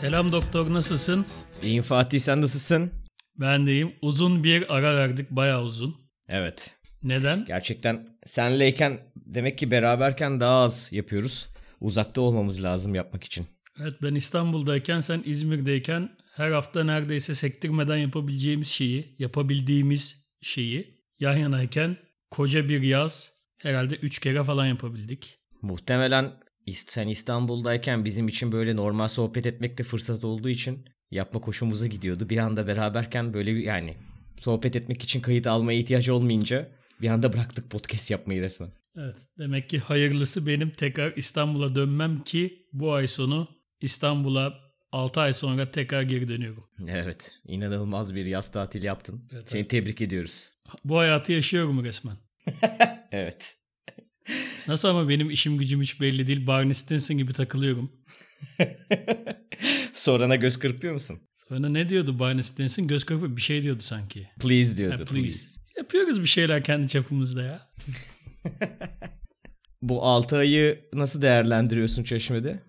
Selam doktor nasılsın? İyiyim Fatih sen nasılsın? Ben deyim. Uzun bir ara verdik bayağı uzun. Evet. Neden? Gerçekten senleyken demek ki beraberken daha az yapıyoruz. Uzakta olmamız lazım yapmak için. Evet ben İstanbul'dayken sen İzmir'deyken her hafta neredeyse sektirmeden yapabileceğimiz şeyi, yapabildiğimiz şeyi yan yanayken koca bir yaz herhalde 3 kere falan yapabildik. Muhtemelen sen İstanbul'dayken bizim için böyle normal sohbet etmek de fırsat olduğu için yapma hoşumuza gidiyordu. Bir anda beraberken böyle bir yani sohbet etmek için kayıt almaya ihtiyaç olmayınca bir anda bıraktık podcast yapmayı resmen. Evet demek ki hayırlısı benim tekrar İstanbul'a dönmem ki bu ay sonu İstanbul'a 6 ay sonra tekrar geri dönüyorum. Evet inanılmaz bir yaz tatili yaptın. Evet, Seni evet. tebrik ediyoruz. Bu hayatı yaşıyorum resmen. evet. Nasıl ama benim işim gücüm hiç belli değil. Barney Stinson gibi takılıyorum. Sorana göz kırpıyor musun? Sonra ne diyordu Barney Stinson? Göz kırpıyor bir şey diyordu sanki. Please diyordu. Ha, please. please. Yapıyoruz bir şeyler kendi çapımızda ya. Bu 6 ayı nasıl değerlendiriyorsun Çeşme'de?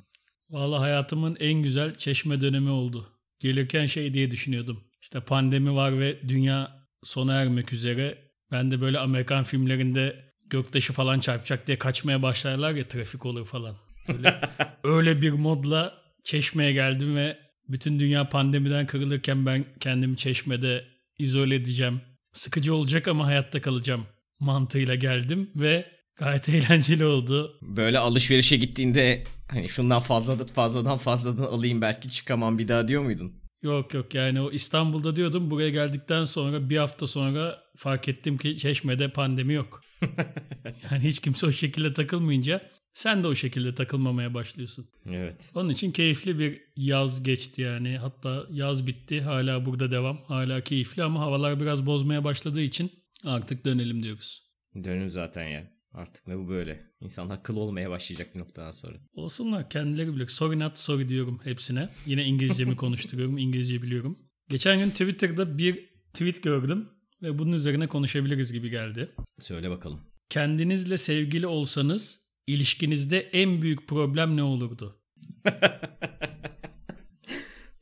Valla hayatımın en güzel Çeşme dönemi oldu. Gelirken şey diye düşünüyordum. İşte pandemi var ve dünya sona ermek üzere. Ben de böyle Amerikan filmlerinde göktaşı falan çarpacak diye kaçmaya başlarlar ya trafik olur falan. Öyle, öyle bir modla Çeşme'ye geldim ve bütün dünya pandemiden kırılırken ben kendimi Çeşme'de izole edeceğim. Sıkıcı olacak ama hayatta kalacağım mantığıyla geldim ve gayet eğlenceli oldu. Böyle alışverişe gittiğinde hani şundan fazladan fazladan fazladan alayım belki çıkamam bir daha diyor muydun? Yok yok yani o İstanbul'da diyordum buraya geldikten sonra bir hafta sonra fark ettim ki Çeşme'de pandemi yok. yani hiç kimse o şekilde takılmayınca sen de o şekilde takılmamaya başlıyorsun. Evet. Onun için keyifli bir yaz geçti yani. Hatta yaz bitti hala burada devam. Hala keyifli ama havalar biraz bozmaya başladığı için artık dönelim diyoruz. Dönün zaten ya. Artık ne bu böyle? İnsanlar kıl olmaya başlayacak bir noktadan sonra. Olsunlar kendileri bilir. Sorry not sorry diyorum hepsine. Yine İngilizcemi konuşturuyorum. İngilizce biliyorum. Geçen gün Twitter'da bir tweet gördüm ve bunun üzerine konuşabiliriz gibi geldi. Söyle bakalım. Kendinizle sevgili olsanız ilişkinizde en büyük problem ne olurdu?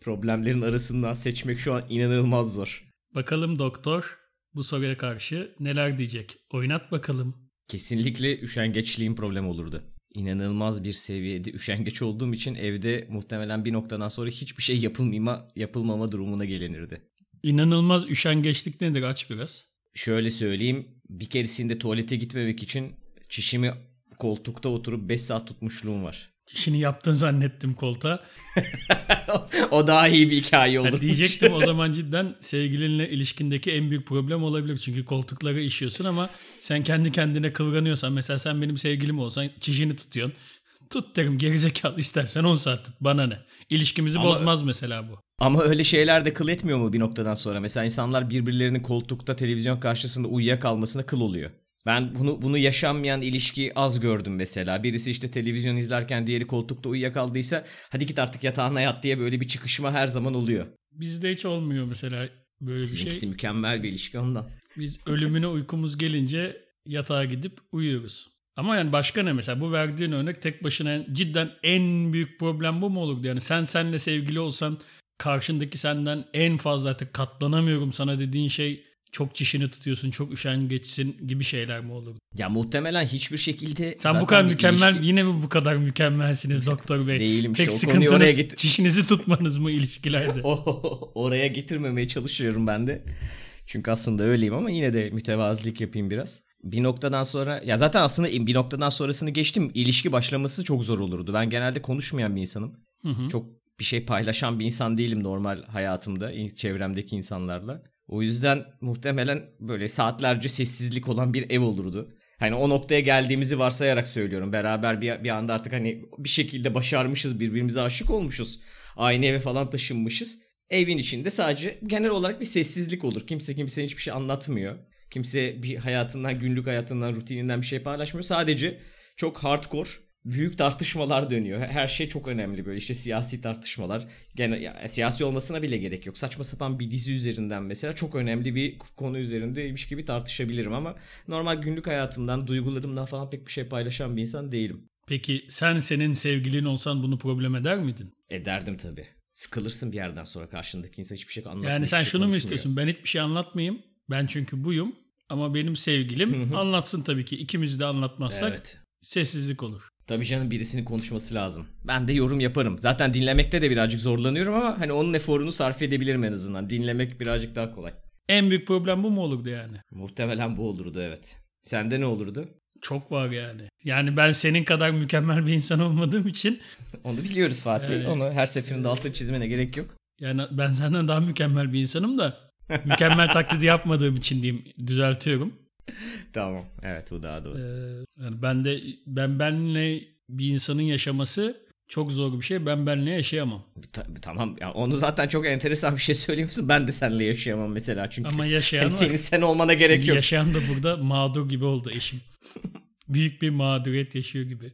Problemlerin arasından seçmek şu an inanılmaz zor. Bakalım doktor bu soruya karşı neler diyecek? Oynat bakalım. Kesinlikle üşengeçliğin problem olurdu. İnanılmaz bir seviyede üşengeç olduğum için evde muhtemelen bir noktadan sonra hiçbir şey yapılmama, yapılmama durumuna gelinirdi. İnanılmaz üşengeçlik nedir aç biraz. Şöyle söyleyeyim bir keresinde tuvalete gitmemek için çişimi koltukta oturup 5 saat tutmuşluğum var. İşini yaptın zannettim koltuğa. o daha iyi bir hikaye olur. diyecektim o zaman cidden sevgilinle ilişkindeki en büyük problem olabilir. Çünkü koltuklara işiyorsun ama sen kendi kendine kıvranıyorsan mesela sen benim sevgilim olsan çişini tutuyorsun. Tut derim gerizekalı istersen 10 saat tut bana ne. İlişkimizi ama, bozmaz mesela bu. Ama öyle şeyler de kıl etmiyor mu bir noktadan sonra? Mesela insanlar birbirlerinin koltukta televizyon karşısında uyuyakalmasına kıl oluyor. Ben bunu bunu yaşanmayan ilişki az gördüm mesela. Birisi işte televizyon izlerken diğeri koltukta uyuyakaldıysa hadi git artık yatağına yat diye böyle bir çıkışma her zaman oluyor. Bizde hiç olmuyor mesela böyle bir şey. Mükemmel bir ilişki ondan. Biz ölümüne uykumuz gelince yatağa gidip uyuyoruz. Ama yani başka ne mesela bu verdiğin örnek tek başına cidden en büyük problem bu mu olurdu? Yani sen senle sevgili olsan karşındaki senden en fazla artık katlanamıyorum sana dediğin şey çok çişini tutuyorsun, çok üşengeçsin gibi şeyler mi olur? Ya muhtemelen hiçbir şekilde Sen bu kadar mükemmel ilişki... yine mi bu kadar mükemmelsiniz doktor bey? Değilim işte. Tek o sıkıntınız oraya get- çişinizi tutmanız mı ilişkilerde? oraya getirmemeye çalışıyorum ben de. Çünkü aslında öyleyim ama yine de mütevazilik yapayım biraz. Bir noktadan sonra ya zaten aslında bir noktadan sonrasını geçtim. İlişki başlaması çok zor olurdu. Ben genelde konuşmayan bir insanım. Hı hı. Çok bir şey paylaşan bir insan değilim normal hayatımda, çevremdeki insanlarla. O yüzden muhtemelen böyle saatlerce sessizlik olan bir ev olurdu. Hani o noktaya geldiğimizi varsayarak söylüyorum. Beraber bir, bir anda artık hani bir şekilde başarmışız, birbirimize aşık olmuşuz. Aynı eve falan taşınmışız. Evin içinde sadece genel olarak bir sessizlik olur. Kimse kimsenin hiçbir şey anlatmıyor. Kimse bir hayatından, günlük hayatından, rutininden bir şey paylaşmıyor. Sadece çok hardcore büyük tartışmalar dönüyor. Her şey çok önemli böyle işte siyasi tartışmalar. Gene ya, siyasi olmasına bile gerek yok. Saçma sapan bir dizi üzerinden mesela çok önemli bir konu üzerindeymiş gibi tartışabilirim ama normal günlük hayatımdan, duygularımdan falan pek bir şey paylaşan bir insan değilim. Peki sen senin sevgilin olsan bunu problem eder miydin? Ederdim tabii. Sıkılırsın bir yerden sonra karşındaki insan hiçbir şey anlatmıyor. Yani sen şey şunu mu istiyorsun? Ben hiçbir şey anlatmayayım. Ben çünkü buyum. Ama benim sevgilim anlatsın tabii ki. İkimiz de anlatmazsak Evet. sessizlik olur. Tabii canım birisinin konuşması lazım. Ben de yorum yaparım. Zaten dinlemekte de birazcık zorlanıyorum ama hani onun eforunu sarf edebilirim en azından. Dinlemek birazcık daha kolay. En büyük problem bu mu olurdu yani? Muhtemelen bu olurdu evet. Sende ne olurdu? Çok var yani. Yani ben senin kadar mükemmel bir insan olmadığım için Onu biliyoruz Fatih. Yani- Onu her seferinde altını çizmene gerek yok. yani ben senden daha mükemmel bir insanım da mükemmel taklidi yapmadığım için diyeyim düzeltiyorum. Tamam. Evet bu daha doğru. Ee, yani ben de ben benle bir insanın yaşaması çok zor bir şey. Ben benle yaşayamam. Ta- tamam ya onu zaten çok enteresan bir şey söylüyorsun. Ben de seninle yaşayamam mesela çünkü. Ama yaşayan var. senin sen olmana gerek yok. yaşayan da burada mağdur gibi oldu eşim. Büyük bir mağduriyet yaşıyor gibi.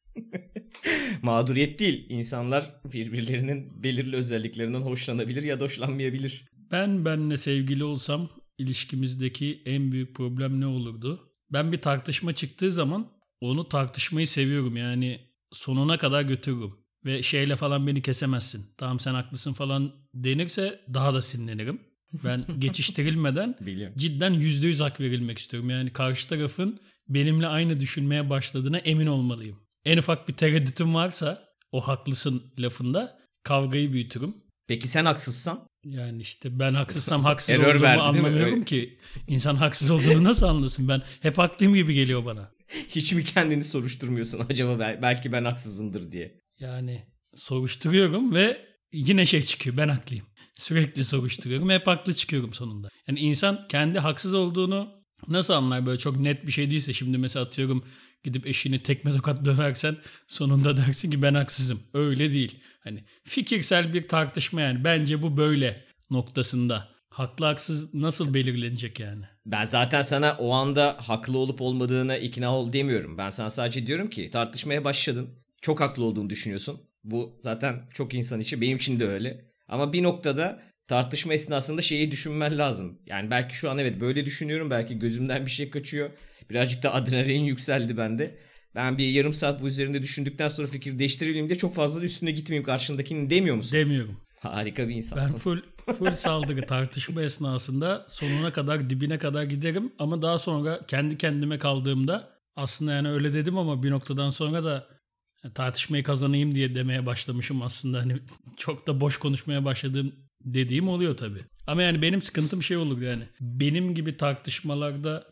Mağduriyet değil. İnsanlar birbirlerinin belirli özelliklerinden hoşlanabilir ya da hoşlanmayabilir. Ben benle sevgili olsam ilişkimizdeki en büyük problem ne olurdu? Ben bir tartışma çıktığı zaman onu tartışmayı seviyorum yani sonuna kadar götürürüm. Ve şeyle falan beni kesemezsin. Tamam sen haklısın falan denirse daha da sinirlenirim. Ben geçiştirilmeden cidden yüzde yüz hak verilmek istiyorum. Yani karşı tarafın benimle aynı düşünmeye başladığına emin olmalıyım. En ufak bir tereddütüm varsa o haklısın lafında kavgayı büyütürüm. Peki sen haksızsan? Yani işte ben haksızsam haksız Error olduğumu verdi, anlamıyorum ki. İnsan haksız olduğunu nasıl anlasın? Ben hep haklıyım gibi geliyor bana. Hiç mi kendini soruşturmuyorsun acaba bel- belki ben haksızımdır diye? Yani soruşturuyorum ve yine şey çıkıyor ben haklıyım. Sürekli soruşturuyorum hep haklı çıkıyorum sonunda. Yani insan kendi haksız olduğunu nasıl anlar böyle çok net bir şey değilse şimdi mesela atıyorum gidip eşini tekme tokat döversen sonunda dersin ki ben haksızım. Öyle değil. Hani fikirsel bir tartışma yani bence bu böyle noktasında. Haklı haksız nasıl belirlenecek yani? Ben zaten sana o anda haklı olup olmadığına ikna ol demiyorum. Ben sana sadece diyorum ki tartışmaya başladın. Çok haklı olduğunu düşünüyorsun. Bu zaten çok insan için benim için de öyle. Ama bir noktada tartışma esnasında şeyi düşünmen lazım. Yani belki şu an evet böyle düşünüyorum. Belki gözümden bir şey kaçıyor. Birazcık da adrenalin yükseldi bende. Ben bir yarım saat bu üzerinde düşündükten sonra fikir değiştirebileyim de çok fazla da üstüne gitmeyeyim karşındakini demiyor musun? Demiyorum. Harika bir Ben insansın. full full saldırı tartışma esnasında sonuna kadar dibine kadar giderim ama daha sonra kendi kendime kaldığımda aslında yani öyle dedim ama bir noktadan sonra da tartışmayı kazanayım diye demeye başlamışım aslında hani çok da boş konuşmaya başladığım dediğim oluyor tabii. Ama yani benim sıkıntım şey olur yani benim gibi tartışmalarda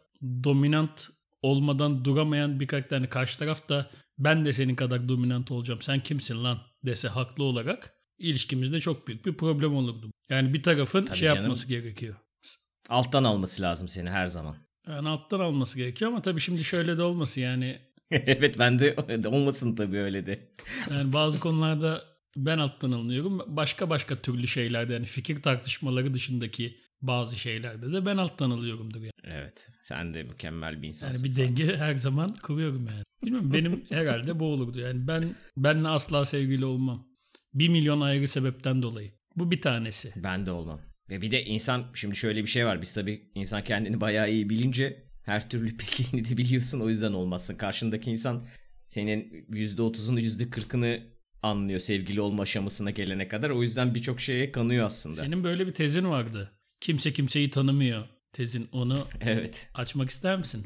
dominant olmadan duramayan birkaç tane karşı taraf da ben de senin kadar dominant olacağım sen kimsin lan dese haklı olarak ilişkimizde çok büyük bir problem olurdu. Yani bir tarafın Tabii şey canım. yapması gerekiyor. Alttan alması lazım seni her zaman. Yani alttan alması gerekiyor ama tabii şimdi şöyle de olmasın yani. evet ben de olmasın tabii öyle de. Yani bazı konularda ben alttan alınıyorum. Başka başka türlü şeylerde yani fikir tartışmaları dışındaki bazı şeylerde de ben alttan alıyorumdur yani. Evet. Sen de mükemmel bir Yani insansın. bir denge her zaman kuruyorum yani. Bilmiyorum benim herhalde bu olurdu. Yani ben benle asla sevgili olmam. Bir milyon ayrı sebepten dolayı. Bu bir tanesi. Ben de olmam. Ve bir de insan şimdi şöyle bir şey var. Biz tabii insan kendini bayağı iyi bilince her türlü pisliğini de biliyorsun. O yüzden olmazsın. Karşındaki insan senin %30'unu %40'ını anlıyor sevgili olma aşamasına gelene kadar. O yüzden birçok şeye kanıyor aslında. Senin böyle bir tezin vardı. Kimse kimseyi tanımıyor tezin. Onu Evet. açmak ister misin?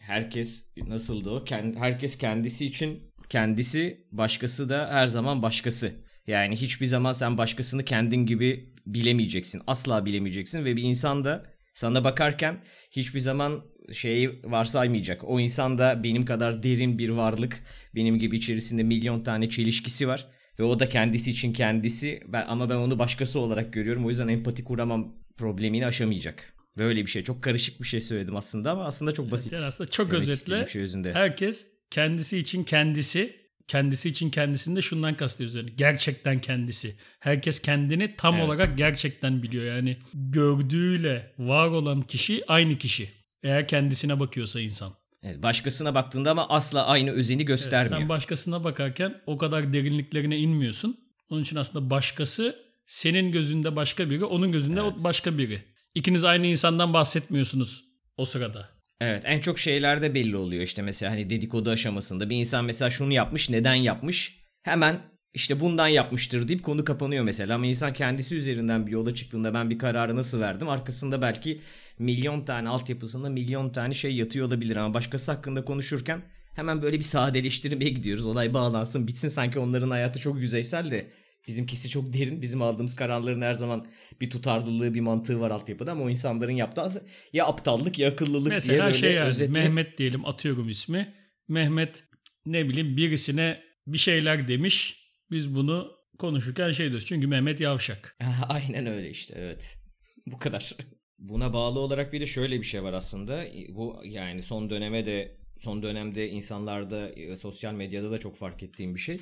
Herkes nasıldı o? Kend- herkes kendisi için kendisi, başkası da her zaman başkası. Yani hiçbir zaman sen başkasını kendin gibi bilemeyeceksin. Asla bilemeyeceksin ve bir insan da sana bakarken hiçbir zaman şeyi varsaymayacak. O insan da benim kadar derin bir varlık. Benim gibi içerisinde milyon tane çelişkisi var. Ve o da kendisi için kendisi. Ben, ama ben onu başkası olarak görüyorum. O yüzden empati kuramam problemini aşamayacak. Böyle bir şey. Çok karışık bir şey söyledim aslında ama aslında çok basit. Yani aslında çok Demek özetle şey özünde. herkes kendisi için kendisi, kendisi için kendisini de şundan kastediyoruz yani gerçekten kendisi. Herkes kendini tam Evet. olarak gerçekten biliyor. Yani gördüğüyle var olan kişi aynı kişi. Eğer kendisine bakıyorsa insan. Evet, başkasına baktığında ama asla aynı özeni göstermiyor. Sen başkasına bakarken o kadar derinliklerine inmiyorsun. Onun için aslında başkası senin gözünde başka biri, onun gözünde o başka biri. İkiniz aynı insandan bahsetmiyorsunuz o sırada. Evet en çok şeylerde belli oluyor işte mesela hani dedikodu aşamasında bir insan mesela şunu yapmış neden yapmış hemen işte bundan yapmıştır deyip konu kapanıyor mesela. Ama insan kendisi üzerinden bir yola çıktığında ben bir kararı nasıl verdim? Arkasında belki milyon tane altyapısında milyon tane şey yatıyor olabilir ama başkası hakkında konuşurken hemen böyle bir sadeleştirmeye gidiyoruz. Olay bağlansın bitsin sanki onların hayatı çok yüzeysel de bizimkisi çok derin. Bizim aldığımız kararların her zaman bir tutarlılığı bir mantığı var altyapıda ama o insanların yaptığı ya aptallık ya akıllılık Mesela diye böyle şey yani özetle... Mehmet diyelim atıyorum ismi. Mehmet ne bileyim birisine bir şeyler demiş. Biz bunu konuşurken şey diyoruz. Çünkü Mehmet yavşak. Aynen öyle işte evet. Bu kadar. Buna bağlı olarak bir de şöyle bir şey var aslında. Bu yani son döneme de son dönemde insanlarda e, sosyal medyada da çok fark ettiğim bir şey.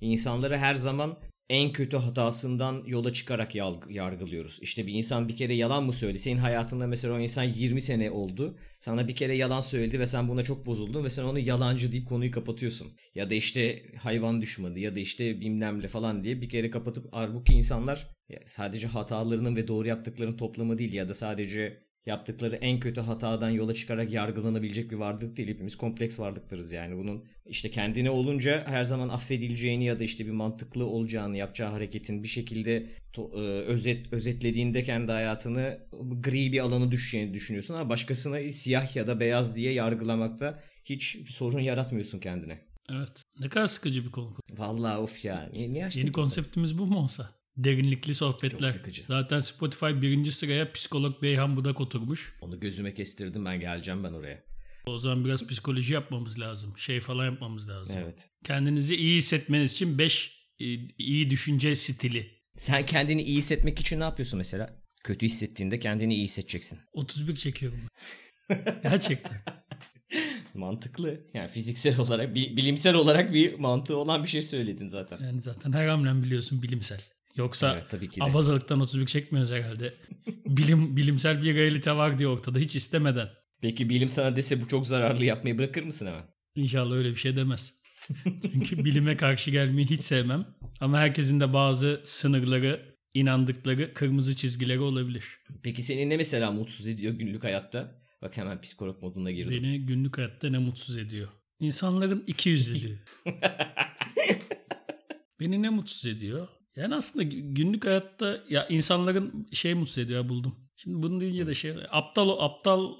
İnsanları her zaman en kötü hatasından yola çıkarak yargılıyoruz. İşte bir insan bir kere yalan mı söyledi? Senin hayatında mesela o insan 20 sene oldu. Sana bir kere yalan söyledi ve sen buna çok bozuldun ve sen onu yalancı deyip konuyu kapatıyorsun. Ya da işte hayvan düşmanı ya da işte bilmem falan diye bir kere kapatıp halbuki insanlar sadece hatalarının ve doğru yaptıklarının toplamı değil ya da sadece yaptıkları en kötü hatadan yola çıkarak yargılanabilecek bir varlık değil. Hepimiz kompleks varlıklarız yani. Bunun işte kendine olunca her zaman affedileceğini ya da işte bir mantıklı olacağını yapacağı hareketin bir şekilde e, özet özetlediğinde kendi hayatını gri bir alanı düşeceğini düşünüyorsun ama başkasına siyah ya da beyaz diye yargılamakta hiç sorun yaratmıyorsun kendine. Evet. Ne kadar sıkıcı bir konu. Vallahi of ya. Niye, niye Yeni konseptimiz bu mu olsa? Derinlikli sohbetler. Çok sıkıcı. Zaten Spotify birinci sıraya psikolog Beyhan Budak oturmuş. Onu gözüme kestirdim ben geleceğim ben oraya. O zaman biraz psikoloji yapmamız lazım. Şey falan yapmamız lazım. Evet. Kendinizi iyi hissetmeniz için 5 e, iyi düşünce stili. Sen kendini iyi hissetmek için ne yapıyorsun mesela? Kötü hissettiğinde kendini iyi hissedeceksin. 31 çekiyorum ben. Gerçekten. Mantıklı. Yani fiziksel olarak, bilimsel olarak bir mantığı olan bir şey söyledin zaten. Yani zaten her hamlem biliyorsun bilimsel. Yoksa evet, tabii ki de. abazalıktan 31 çekmiyoruz herhalde. Bilim, bilimsel bir realite var diye ortada hiç istemeden. Peki bilim sana dese bu çok zararlı yapmayı bırakır mısın hemen? İnşallah öyle bir şey demez. Çünkü bilime karşı gelmeyi hiç sevmem. Ama herkesin de bazı sınırları, inandıkları kırmızı çizgileri olabilir. Peki seni ne mesela mutsuz ediyor günlük hayatta? Bak hemen psikolog moduna girdim. Beni günlük hayatta ne mutsuz ediyor? İnsanların iki yüzlülüğü. Beni ne mutsuz ediyor? Yani aslında günlük hayatta ya insanların şey mutsuz ediyor buldum. Şimdi bunu deyince de şey aptal aptal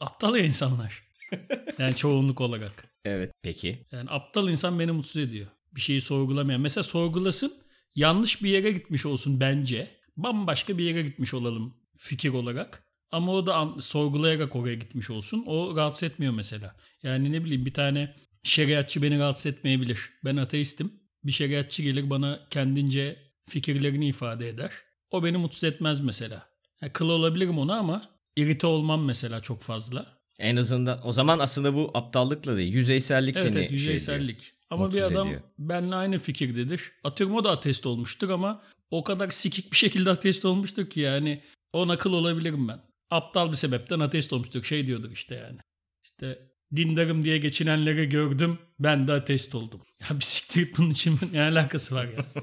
aptal ya insanlar. yani çoğunluk olarak. Evet. Peki. Yani aptal insan beni mutsuz ediyor. Bir şeyi sorgulamayan. Mesela sorgulasın yanlış bir yere gitmiş olsun bence. Bambaşka bir yere gitmiş olalım fikir olarak. Ama o da sorgulayarak oraya gitmiş olsun. O rahatsız etmiyor mesela. Yani ne bileyim bir tane şeriatçı beni rahatsız etmeyebilir. Ben ateistim bir şeriatçı gelir bana kendince fikirlerini ifade eder. O beni mutsuz etmez mesela. Yani kıl olabilirim ona ama irite olmam mesela çok fazla. En azından o zaman aslında bu aptallıkla değil yüzeysellik evet, seni evet, yüzeysellik. Şey diyor, ama bir adam ediyor. benimle aynı fikirdedir. Atıyorum o da ateist olmuştur ama o kadar sikik bir şekilde ateist olmuştur ki yani ona kıl olabilirim ben. Aptal bir sebepten ateist olmuştur. Şey diyordur işte yani. İşte dindarım diye geçinenleri gördüm. Ben de ateist oldum. Ya bir siktir bunun için ne alakası var ya?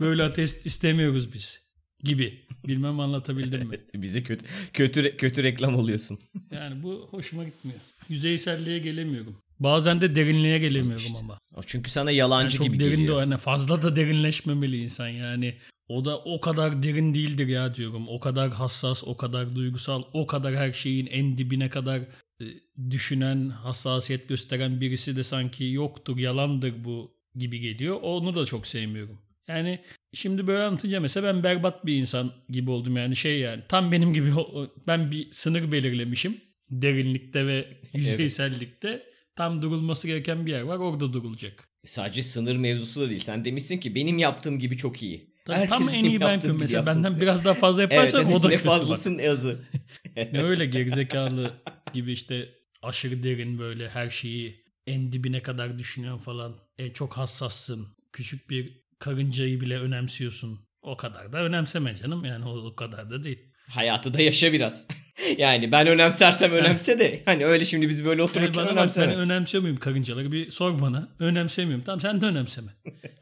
Böyle ateist istemiyoruz biz gibi. Bilmem anlatabildim mi? Evet, bizi kötü kötü kötü reklam oluyorsun. Yani bu hoşuma gitmiyor. Yüzeyselliğe gelemiyorum. Bazen de derinliğe gelemiyorum işte. ama. Çünkü sana yalancı yani gibi derin geliyor. De, yani fazla da derinleşmemeli insan yani. O da o kadar derin değildir ya diyorum. O kadar hassas, o kadar duygusal, o kadar her şeyin en dibine kadar düşünen, hassasiyet gösteren birisi de sanki yoktur, yalandır bu gibi geliyor. Onu da çok sevmiyorum. Yani şimdi böyle anlatınca mesela ben berbat bir insan gibi oldum yani şey yani tam benim gibi ben bir sınır belirlemişim derinlikte ve yüzeysellikte. Evet. Tam durulması gereken bir yer var orada durulacak. Sadece sınır mevzusu da değil. Sen demişsin ki benim yaptığım gibi çok iyi. Tabii tam en iyi ben yapıyorum mesela. Yapsın. Benden biraz daha fazla yaparsan evet, o da ne kötü. Ne fazlasın ne azı. ne öyle gerizekalı gibi işte aşırı derin böyle her şeyi en dibine kadar düşünüyorsun falan. E, çok hassassın. Küçük bir karıncayı bile önemsiyorsun. O kadar da önemseme canım yani o, o kadar da değil. Hayatı da yaşa biraz. yani ben önemsersem önemse de hani öyle şimdi biz böyle otururken yani önemseme. Ben önemsiyor muyum karıncaları bir sor bana. Önemsemiyorum. Tamam sen de önemseme.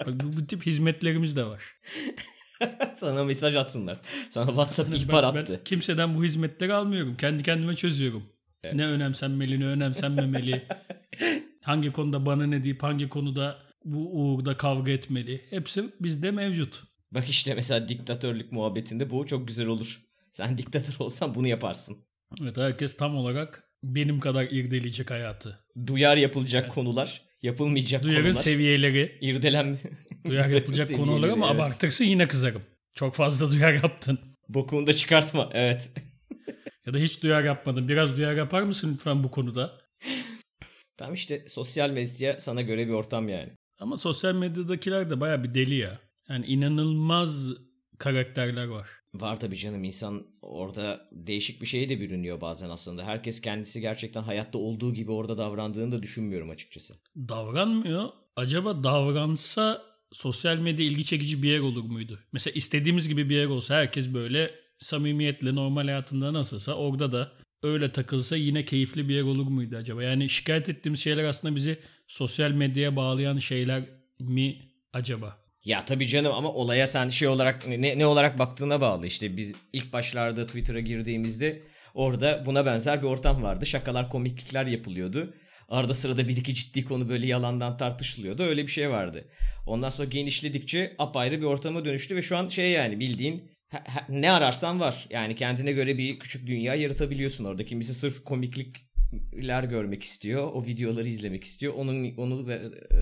Bak bu, bu tip hizmetlerimiz de var. Sana mesaj atsınlar. Sana WhatsApp yani ihbar ben, attı. Ben kimseden bu hizmetleri almıyorum. Kendi kendime çözüyorum. Evet. Ne önemsenmeli ne önemsenmemeli. hangi konuda bana ne deyip hangi konuda bu uğurda kavga etmeli. Hepsi bizde mevcut. Bak işte mesela diktatörlük muhabbetinde bu çok güzel olur. Sen diktatör olsan bunu yaparsın. Evet herkes tam olarak benim kadar irdeleyecek hayatı. Duyar yapılacak konular, yapılmayacak Duyarın konular. seviyeleri, İrdelen duyar yapılacak konular ama evet. abartırsın yine kızarım. Çok fazla duyar yaptın. Bokunu da çıkartma. Evet. Ya da hiç duyar yapmadın. Biraz duyar yapar mısın lütfen bu konuda? Tam işte sosyal medya sana göre bir ortam yani. Ama sosyal medyadakiler de baya bir deli ya. Yani inanılmaz karakterler var. Var tabii canım insan orada değişik bir şeye de bürünüyor bazen aslında. Herkes kendisi gerçekten hayatta olduğu gibi orada davrandığını da düşünmüyorum açıkçası. Davranmıyor. Acaba davransa sosyal medya ilgi çekici bir yer olur muydu? Mesela istediğimiz gibi bir yer olsa herkes böyle samimiyetle normal hayatında nasılsa orada da öyle takılsa yine keyifli bir yer olur muydu acaba? Yani şikayet ettiğimiz şeyler aslında bizi sosyal medyaya bağlayan şeyler mi acaba? Ya tabii canım ama olaya sen şey olarak ne, ne olarak baktığına bağlı işte biz ilk başlarda Twitter'a girdiğimizde orada buna benzer bir ortam vardı. Şakalar komiklikler yapılıyordu. Arada sırada bir iki ciddi konu böyle yalandan tartışılıyordu. Öyle bir şey vardı. Ondan sonra genişledikçe apayrı bir ortama dönüştü ve şu an şey yani bildiğin ne ararsan var. Yani kendine göre bir küçük dünya yaratabiliyorsun orada. Kimisi sırf komiklikler görmek istiyor. O videoları izlemek istiyor. Onun onu ve e,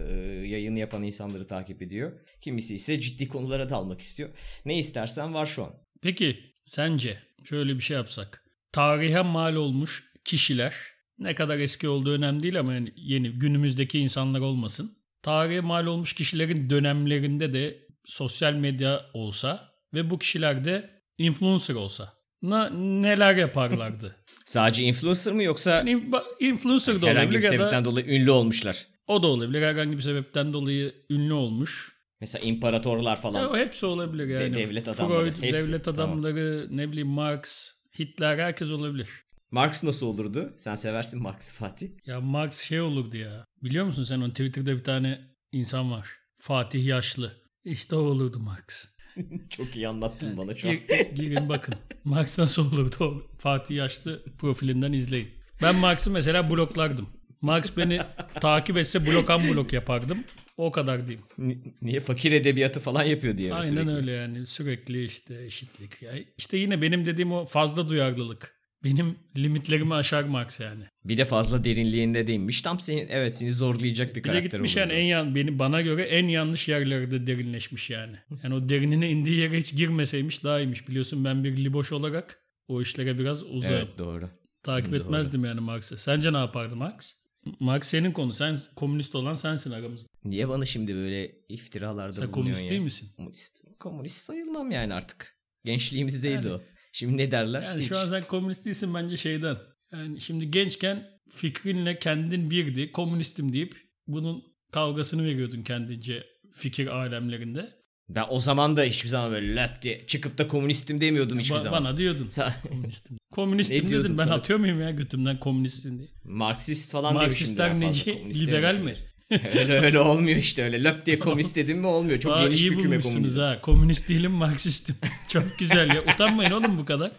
yayını yapan insanları takip ediyor. Kimisi ise ciddi konulara dalmak istiyor. Ne istersen var şu an. Peki sence şöyle bir şey yapsak. Tarihe mal olmuş kişiler ne kadar eski olduğu önemli değil ama yani yeni günümüzdeki insanlar olmasın. Tarihe mal olmuş kişilerin dönemlerinde de sosyal medya olsa ve bu kişiler de influencer olsa na, neler yaparlardı? Sadece influencer mı yoksa Yani influencer da herhangi bir sebepten da dolayı ünlü olmuşlar? o da olabilir. Herhangi bir sebepten dolayı ünlü olmuş. Mesela imparatorlar falan. Ya, hepsi olabilir yani. devlet adamları, Freud, hepsi, devlet tamam. adamları, ne bileyim Marx, Hitler herkes olabilir. Marx nasıl olurdu? Sen seversin Marx'ı Fatih. Ya Marx şey olurdu ya. Biliyor musun sen onu Twitter'da bir tane insan var. Fatih Yaşlı. İşte o olurdu Marx. Çok iyi anlattın bana şu an. Gir- Girin bakın. Marx nasıl olurdu o Fatih Yaşlı profilinden izleyin. Ben Marx'ı mesela bloklardım. Marx beni takip etse blokan blok yapardım. O kadar diyeyim. Ni- Niye fakir edebiyatı falan yapıyor diye Aynen sürekli? öyle yani sürekli işte eşitlik. Ya işte yine benim dediğim o fazla duyarlılık. Benim limitlerimi aşar Marx yani. Bir de fazla derinliğinde değinmiş. Tam seni evet seni zorlayacak bir Bir karakter gitmiş olurdu. yani en yan, beni, bana göre en yanlış yerlerde derinleşmiş yani. Yani o derinine indiği yere hiç girmeseymiş daha iyiymiş. Biliyorsun ben bir liboş olarak o işlere biraz uzağım. Evet doğru. Takip doğru. etmezdim yani Marx'ı. Sence ne yapardı Marx? Marx senin konu. Sen komünist olan sensin aramızda. Niye bana şimdi böyle iftiralarda Sen bulunuyorsun komünist ya? değil misin? Komünist, komünist sayılmam yani artık. Gençliğimizdeydi o. Şimdi ne derler? Yani Hiç. şu an sen komünist değilsin bence şeyden. Yani şimdi gençken fikrinle kendin birdi, komünistim deyip bunun kavgasını veriyordun kendince fikir alemlerinde. Ben o zaman da hiçbir zaman böyle löp diye çıkıp da komünistim demiyordum hiçbir Ba- zaman. bana diyordun. Komünistim. Komünistim dedin. Ben sana? atıyor muyum ya götümden komünistsin diye. Marksist falan Marksistler neci? Liberal mi? öyle öyle olmuyor işte öyle löp diye komünist dedim mi olmuyor. Çok Aa, geniş iyi bir küme komünizm. ha. Komünist değilim Marksistim. Çok güzel ya. Utanmayın oğlum bu kadar.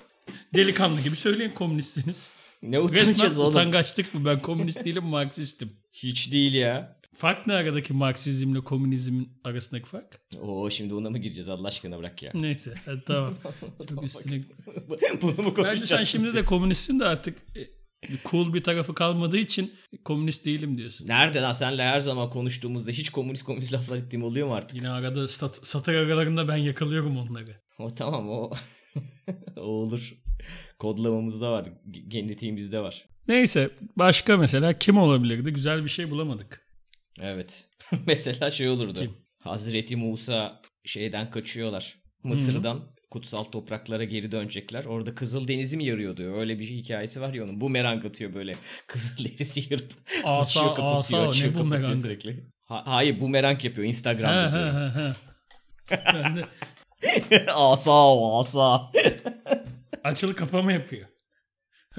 Delikanlı gibi söyleyin komünistsiniz. Ne Resmen utanacağız oğlum. utangaçlık mı? Ben komünist değilim Marksistim. Hiç değil ya. Fark ne aradaki Marksizmle komünizmin arasındaki fark? Oo şimdi ona mı gireceğiz Allah aşkına bırak ya. Neyse hadi tamam. Çok üstüne. Bunu mu konuşacağız Bence sen şimdi de komünistsin de artık e, cool bir tarafı kalmadığı için komünist değilim diyorsun. Nerede lan senle her zaman konuştuğumuzda hiç komünist komünist laflar ettiğim oluyor mu artık? Yine arada sat, satır aralarında ben yakalıyorum onları. O tamam o. o olur. Kodlamamızda var. Genetiğimizde var. Neyse başka mesela kim olabilirdi? Güzel bir şey bulamadık. Evet. Mesela şey olurdu. Kim? Hazreti Musa şeyden kaçıyorlar. Mısır'dan kutsal topraklara geri dönecekler. Orada Kızıl Deniz'i mi yarıyordu? Öyle bir hikayesi var ya onun. Bu merak atıyor böyle. Kızıl Deniz'i yarıp Asa, açıyor, kapatıyor, asa, ne açıyor, bu kapatıyor merak? sürekli. Ha- hayır bu merak yapıyor Instagram'da he diyor. he he. Ben de asa o asa. açılı kapama yapıyor.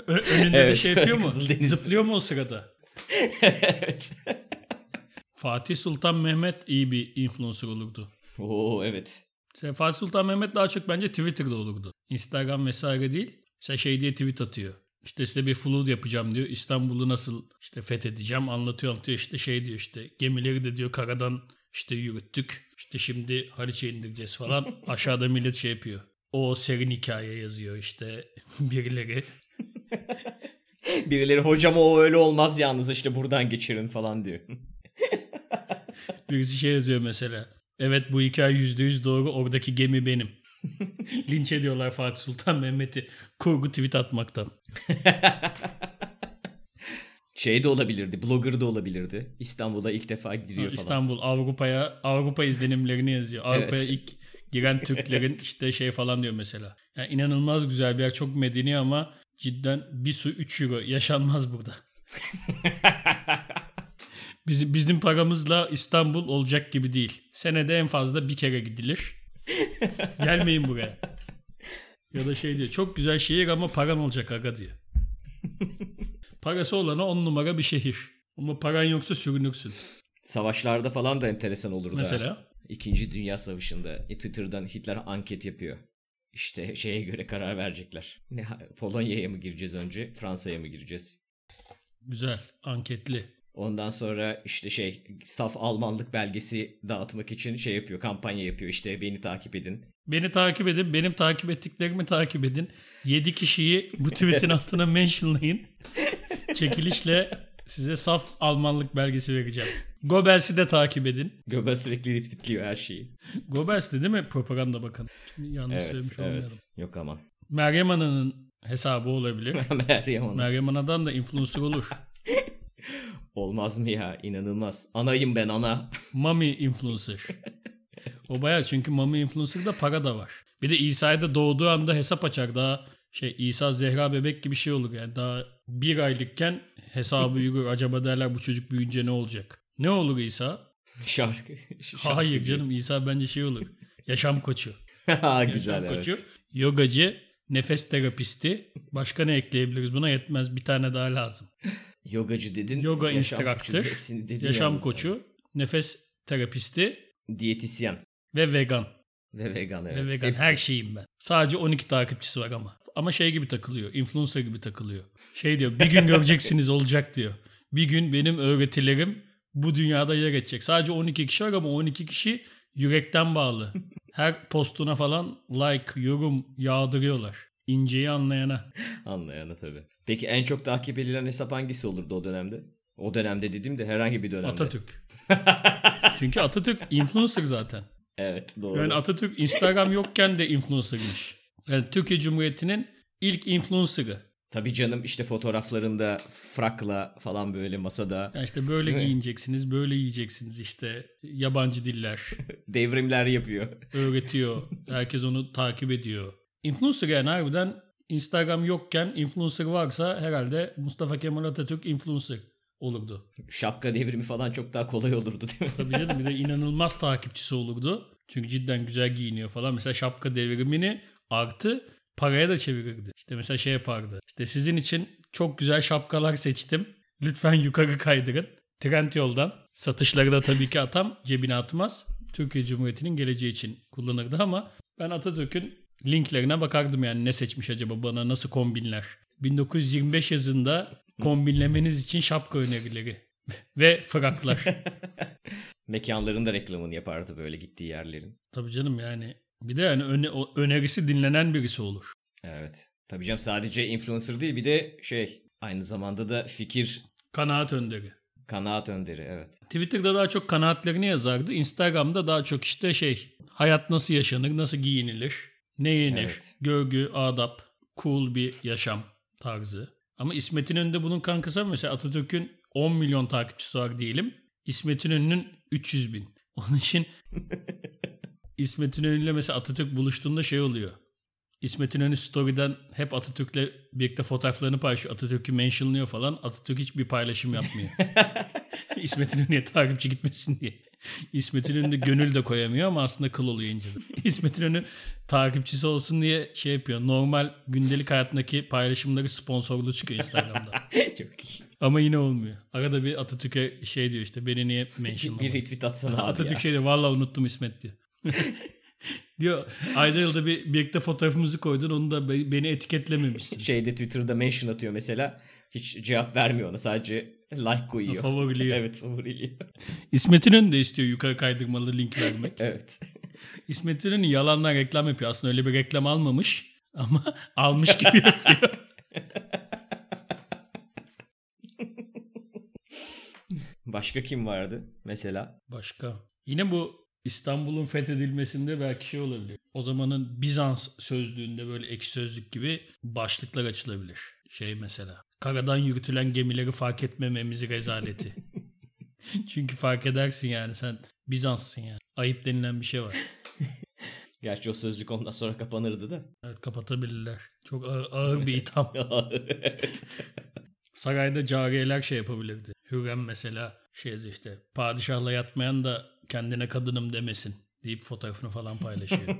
Ö- önünde de Evet, şey yapıyor mu? Zıplıyor mu o sırada? evet. Fatih Sultan Mehmet iyi bir influencer olurdu. Oo evet. Mesela Fatih Sultan Mehmet daha çok bence Twitter'da olurdu. Instagram vesaire değil. Mesela şey diye tweet atıyor. İşte size bir flood yapacağım diyor. İstanbul'u nasıl işte fethedeceğim anlatıyor anlatıyor işte şey diyor işte gemileri de diyor karadan İşte yürüttük. İşte şimdi Haliç'e indireceğiz falan. Aşağıda millet şey yapıyor. O serin hikaye yazıyor işte birileri. Birileri hocam o öyle olmaz yalnız işte buradan geçirin falan diyor. Birisi şey yazıyor mesela. Evet bu hikaye %100 doğru oradaki gemi benim. Linç ediyorlar Fatih Sultan Mehmet'i kurgu tweet atmaktan. Şey de olabilirdi, blogger da olabilirdi. İstanbul'a ilk defa giriyor falan. İstanbul Avrupa'ya Avrupa izlenimlerini yazıyor. Avrupa'ya Evet. ilk giren Türklerin işte şey falan diyor mesela. Yani inanılmaz güzel bir yer çok medeni ama cidden bir su 3 euro yaşanmaz burada. Bizim, bizim paramızla İstanbul olacak gibi değil. Senede en fazla bir kere gidilir. Gelmeyin buraya. Ya da şey diyor çok güzel şehir ama paran olacak aga diyor. Parası olana on numara bir şehir. Ama paran yoksa sürünürsün. Savaşlarda falan da enteresan olurdu. ha. Mesela İkinci Dünya Savaşı'nda Twitter'dan Hitler anket yapıyor. İşte şeye göre karar verecekler. Ne, Polonya'ya mı gireceğiz önce, Fransa'ya mı gireceğiz? güzel anketli. Ondan sonra işte şey saf Almanlık belgesi dağıtmak için şey yapıyor, kampanya yapıyor. İşte beni takip edin. Beni takip edin. Benim takip ettiklerimi takip edin. 7 kişiyi bu tweetin altına mentionlayın. Çekilişle size saf Almanlık belgesi vereceğim. Goebbels'i de takip edin. Göbel sürekli retweetliyor her şeyi. Goebbels de değil mi propaganda bakanı? Yanlış Evet, söylemiş olmayalım. evet. Yok aman. Meryem Ana'nın hesabı olabilir. Meryem Hanım. Meryem Ana'dan da influencer olur. Olmaz mı ya? İnanılmaz. Anayım ben ana. Mami influencer. O bayağı çünkü Mami influencer'da para da var. Bir de İsa'ya da doğduğu anda hesap açar. Daha şey İsa Zehra bebek gibi şey olur yani. Daha bir aylıkken hesabı yürür. Acaba derler bu çocuk büyüyünce ne olacak? Ne olur İsa? Şarkı. şarkıcı. Hayır canım İsa bence şey olur. Yaşam koçu. Güzel Yaşam evet. koçu, yogacı, nefes terapisti. Başka ne ekleyebiliriz? Buna yetmez. Bir tane daha lazım. Yogacı dedin. Yoga hepsini dedin Yaşam koçu, nefes terapisti. Diyetisyen ve vegan. ve vegan evet. Ve vegan Hepsi. her şeyim ben. Sadece 12 takipçisi var ama. Ama şey gibi takılıyor. Influencer gibi takılıyor. Şey diyor bir gün göreceksiniz olacak diyor. Bir gün benim öğretilerim bu dünyada yer edecek. Sadece 12 kişi var ama 12 kişi yürekten bağlı. Her postuna falan like, yorum yağdırıyorlar. İnceyi anlayana. Anlayana tabii. Peki en çok takip edilen hesap hangisi olurdu o dönemde? O dönemde dediğim de herhangi bir dönemde. Atatürk. Çünkü Atatürk influencer zaten. Evet doğru. Yani Atatürk Instagram yokken de influencer'mış. Yani Türkiye Cumhuriyeti'nin ilk influencer'ı. Tabii canım işte fotoğraflarında frakla falan böyle masada Ya işte böyle Değil mi? giyineceksiniz, böyle yiyeceksiniz işte yabancı diller devrimler yapıyor. öğretiyor. Herkes onu takip ediyor. Influencer yani harbiden Instagram yokken influencer varsa herhalde Mustafa Kemal Atatürk influencer olurdu. Şapka devrimi falan çok daha kolay olurdu değil mi? Tabii canım bir de inanılmaz takipçisi olurdu. Çünkü cidden güzel giyiniyor falan. Mesela şapka devrimini artı paraya da çevirirdi. İşte mesela şey yapardı. İşte sizin için çok güzel şapkalar seçtim. Lütfen yukarı kaydırın. Trend yoldan. Satışları da tabii ki atam cebine atmaz. Türkiye Cumhuriyeti'nin geleceği için kullanırdı ama ben Atatürk'ün linklerine bakardım yani ne seçmiş acaba bana nasıl kombinler. 1925 yazında kombinlemeniz için şapka önerileri ve fraklar. Mekanların da reklamını yapardı böyle gittiği yerlerin. Tabii canım yani. Bir de yani öne- o önerisi dinlenen birisi olur. Evet. Tabii canım sadece influencer değil bir de şey aynı zamanda da fikir Kanaat önderi. kanaat önderi evet. Twitter'da daha çok kanaatlerini yazardı. Instagram'da daha çok işte şey hayat nasıl yaşanır, nasıl giyinilir, ne yenir, Evet. görgü, adap, cool bir yaşam tarzı. Ama İsmet İnönü'nde bunun kankası var. mesela Atatürk'ün 10 milyon takipçisi var diyelim. İsmet İnönü'nün 300 bin. Onun için İsmet İnönü'yle mesela Atatürk buluştuğunda şey oluyor. İsmet İnönü story'den hep Atatürk'le birlikte fotoğraflarını paylaşıyor. Atatürk'ü mentionlıyor falan. Atatürk hiçbir paylaşım yapmıyor. İsmet İnönü'ye takipçi gitmesin diye. İsmet İnönü gönül de koyamıyor ama aslında kıl oluyor inceden. İsmet İnönü takipçisi olsun diye şey yapıyor. Normal gündelik hayatındaki paylaşımları sponsorlu çıkıyor Instagram'da. çok iyi. ama yine olmuyor. Arada bir Atatürk'e şey diyor işte beni niye mentionlamadın? bir retweet atsana abi Atatürk ya. şey diyor valla unuttum İsmet diyor. diyor ayda yılda bir birlikte fotoğrafımızı koydun onu da beni etiketlememişsin. Şeyde Twitter'da mention atıyor mesela. Hiç cevap vermiyor ona sadece like koyuyor. Favoriliyor. evet favoriliyor. İsmet İnönü de istiyor yukarı kaydırmalı link vermek. evet. İsmet İnönü yalanlar reklam yapıyor. Aslında öyle bir reklam almamış ama almış gibi yapıyor. Başka kim vardı mesela? Başka. Yine bu İstanbul'un fethedilmesinde belki şey olabilir. O zamanın Bizans sözlüğünde böyle ek sözlük gibi başlıklar açılabilir. Şey mesela. Karadan yürütülen gemileri fark etmememiz rezaleti. Çünkü fark edersin yani sen Bizans'sın yani. Ayıp denilen bir şey var. Gerçi o sözlük ondan sonra kapanırdı da. Evet kapatabilirler. Çok ağır, ağır bir itham. Sarayda cariyeler şey yapabilirdi. Hürrem mesela şey işte padişahla yatmayan da kendine kadınım demesin deyip fotoğrafını falan paylaşıyor.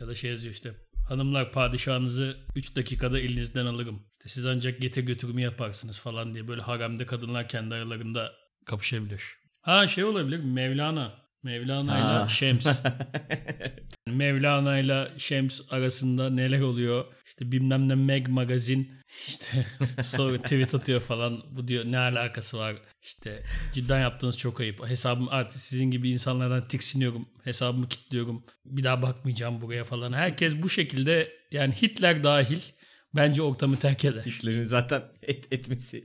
ya da şey yazıyor işte hanımlar padişahınızı 3 dakikada elinizden alırım. İşte siz ancak getir götürümü yaparsınız falan diye böyle haremde kadınlar kendi aralarında kapışabilir. Ha şey olabilir Mevlana. Mevlana ile Şems. Mevlana ile Şems arasında neler oluyor? İşte bilmem ne Meg magazin işte sonra tweet atıyor falan. Bu diyor ne alakası var? İşte cidden yaptığınız çok ayıp. Hesabım artık sizin gibi insanlardan tiksiniyorum. Hesabımı kilitliyorum. Bir daha bakmayacağım buraya falan. Herkes bu şekilde yani Hitler dahil bence ortamı terk eder. Hitler'in zaten et, etmesi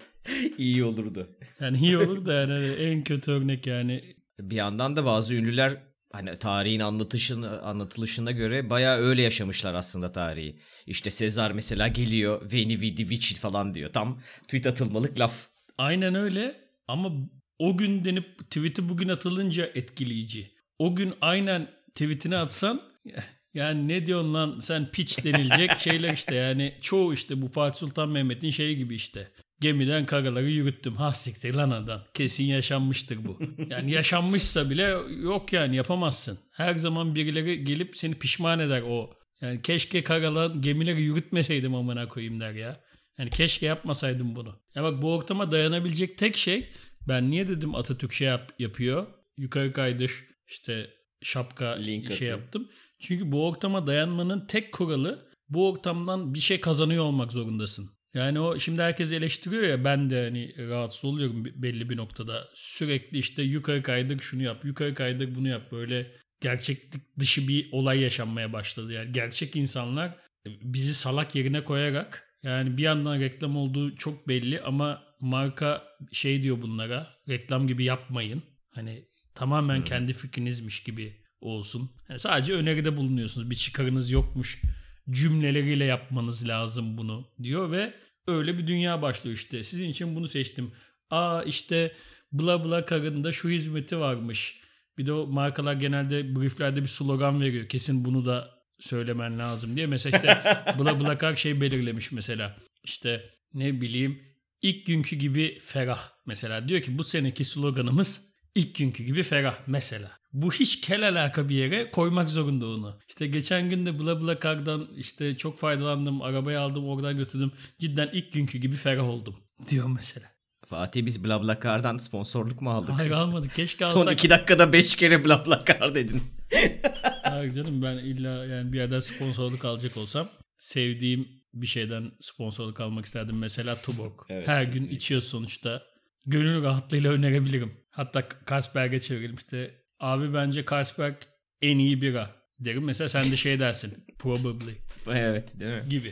iyi olurdu. Yani iyi olur da yani en kötü örnek yani. Bir yandan da bazı ünlüler hani tarihin anlatışını anlatılışına göre bayağı öyle yaşamışlar aslında tarihi. İşte Sezar mesela geliyor Veni Vidi Vici falan diyor. Tam tweet atılmalık laf. Aynen öyle ama o gün denip tweet'i bugün atılınca etkileyici. O gün aynen tweetini atsan yani ne diyorsun lan sen piç denilecek şeyler işte yani çoğu işte bu Fatih Sultan Mehmet'in şeyi gibi işte. Gemiden karaları yürüttüm. Ha siktir lan adam. Kesin yaşanmıştır bu. Yani yaşanmışsa bile yok yani yapamazsın. Her zaman birileri gelip seni pişman eder o. Yani keşke karalan gemileri yürütmeseydim amına koyayım der ya. Yani keşke yapmasaydım bunu. Ya bak bu ortama dayanabilecek tek şey ben niye dedim Atatürk şey yap, yapıyor. Yukarı kaydır işte şapka Link şey atıyor. yaptım. Çünkü bu ortama dayanmanın tek kuralı bu ortamdan bir şey kazanıyor olmak zorundasın. Yani o şimdi herkes eleştiriyor ya ben de hani rahatsız oluyorum belli bir noktada. Sürekli işte yukarı kaydık şunu yap, yukarı kaydık bunu yap. Böyle gerçeklik dışı bir olay yaşanmaya başladı. Yani gerçek insanlar bizi salak yerine koyarak yani bir yandan reklam olduğu çok belli ama marka şey diyor bunlara reklam gibi yapmayın. Hani tamamen hmm. kendi fikrinizmiş gibi olsun. Yani sadece öneride bulunuyorsunuz. Bir çıkarınız yokmuş cümleleriyle yapmanız lazım bunu diyor ve öyle bir dünya başlıyor işte. Sizin için bunu seçtim. Aa işte bla bla karında şu hizmeti varmış. Bir de o markalar genelde brieflerde bir slogan veriyor. Kesin bunu da söylemen lazım diye. Mesela işte bla bla kar şey belirlemiş mesela. İşte ne bileyim ilk günkü gibi ferah mesela. Diyor ki bu seneki sloganımız ilk günkü gibi ferah mesela. Bu hiç kel alaka bir yere koymak zorunda onu. İşte geçen gün de BlaBlaCar'dan işte çok faydalandım. Arabayı aldım oradan götürdüm. Cidden ilk günkü gibi ferah oldum diyor mesela. Fatih biz BlaBlaCar'dan sponsorluk mu aldık? Hayır almadık. Keşke alsak. Son iki dakikada beş kere BlaBlaCar dedin. Hayır canım ben illa yani bir yerden sponsorluk alacak olsam sevdiğim bir şeyden sponsorluk almak isterdim. Mesela Tuborg. Evet, Her kesinlikle. gün içiyor sonuçta. Gönül rahatlığıyla önerebilirim. Hatta Kasperg'e çevirelim işte Abi bence Carlsberg en iyi bira derim. Mesela sen de şey dersin. Probably. Evet değil mi? Gibi.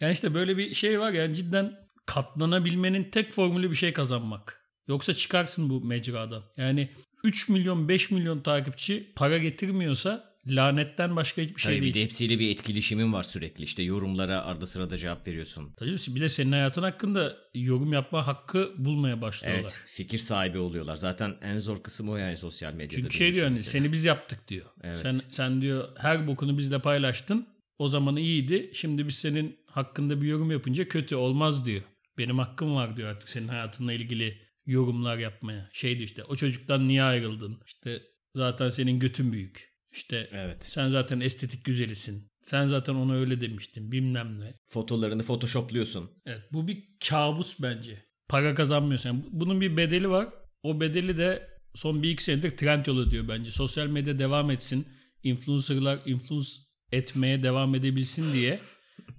Yani işte böyle bir şey var yani cidden katlanabilmenin tek formülü bir şey kazanmak. Yoksa çıkarsın bu mecradan. Yani 3 milyon 5 milyon takipçi para getirmiyorsa lanetten başka hiçbir şey Tabii değil. Bir de hepsiyle bir etkileşimin var sürekli. İşte yorumlara arada sırada cevap veriyorsun. Tabii bir de senin hayatın hakkında yorum yapma hakkı bulmaya başlıyorlar. Evet fikir sahibi oluyorlar. Zaten en zor kısım o yani sosyal medyada. Çünkü şey diyor hani seni biz yaptık diyor. Evet. Sen, sen diyor her bokunu bizle paylaştın. O zaman iyiydi. Şimdi biz senin hakkında bir yorum yapınca kötü olmaz diyor. Benim hakkım var diyor artık senin hayatınla ilgili yorumlar yapmaya. Şeydi işte o çocuktan niye ayrıldın? İşte zaten senin götün büyük. İşte evet. sen zaten estetik güzelisin. Sen zaten ona öyle demiştin bilmem ne. Fotolarını photoshopluyorsun. Evet bu bir kabus bence. Para kazanmıyorsun. Yani bunun bir bedeli var. O bedeli de son bir iki senedir trend yolu diyor bence. Sosyal medya devam etsin. influencerlar influence etmeye devam edebilsin diye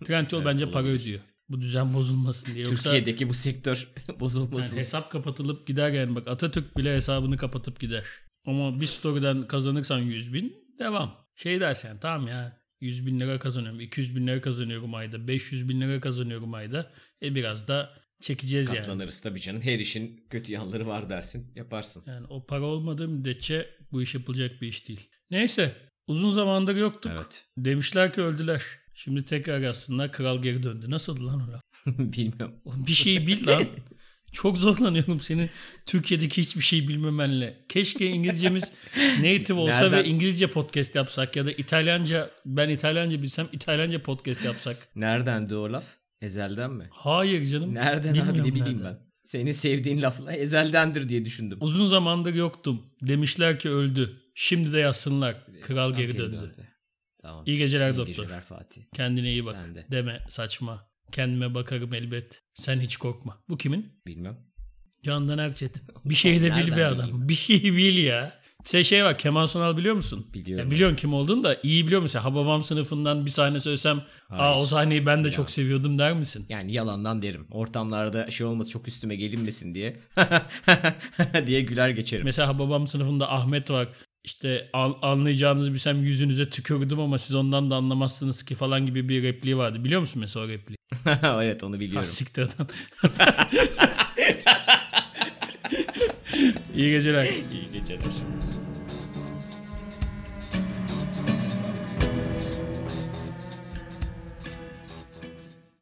Trendyol bence para ödüyor. Bu düzen bozulmasın diye. Yoksa Türkiye'deki bu sektör yani bozulmasın. hesap kapatılıp gider yani. Bak Atatürk bile hesabını kapatıp gider. Ama bir story'den kazanırsan 100 bin devam. Şey dersen tamam ya 100 bin lira kazanıyorum. 200 bin lira kazanıyorum ayda. 500 bin lira kazanıyorum ayda. E biraz da çekeceğiz yani. Katlanırız tabii canım. Her işin kötü yanları var dersin. Yaparsın. Yani o para olmadığı müddetçe bu iş yapılacak bir iş değil. Neyse uzun zamandır yoktuk. Evet. Demişler ki öldüler. Şimdi tekrar aslında kral geri döndü. Nasıldı lan o laf? Bilmiyorum. Bir şeyi bil lan. Çok zorlanıyorum senin Türkiye'deki hiçbir şey bilmemenle. Keşke İngilizcemiz native olsa Nereden- ve İngilizce podcast yapsak ya da İtalyanca ben İtalyanca bilsem İtalyanca podcast yapsak. Nereden o laf? Ezelden mi? Hayır canım. Nereden abi ne bileyim nereden. ben. Senin sevdiğin lafla ezeldendir diye düşündüm. Uzun zamandır yoktum. Demişler ki öldü. Şimdi de yazsınlar. Kral geri döndü. Tamam. İyi geceler İyi doktor. geceler Fatih. Kendine iyi bak. Sen de. Deme saçma. Kendime bakarım elbet. Sen hiç korkma. Bu kimin? Bilmem. Candan Erçetin. Bir şey de bil be adam. bileyim? Bir şey bil ya. Sen şey var Kemal Sunal biliyor musun? Biliyorum. Ya biliyorsun kim olduğunu da iyi biliyor musun? Hababam sınıfından bir sahne söylesem Hayır. Aa, o sahneyi ben de çok seviyordum der misin? Yani yalandan derim. Ortamlarda şey olması çok üstüme gelinmesin diye. diye güler geçerim. Mesela Hababam sınıfında Ahmet var. İşte an- anlayacağınızı bilsem yüzünüze tükürdüm ama siz ondan da anlamazsınız ki falan gibi bir repliği vardı. Biliyor musun mesela o repliği? evet onu Ha biliyorum. siktir adam. İyi geceler. İyi geceler.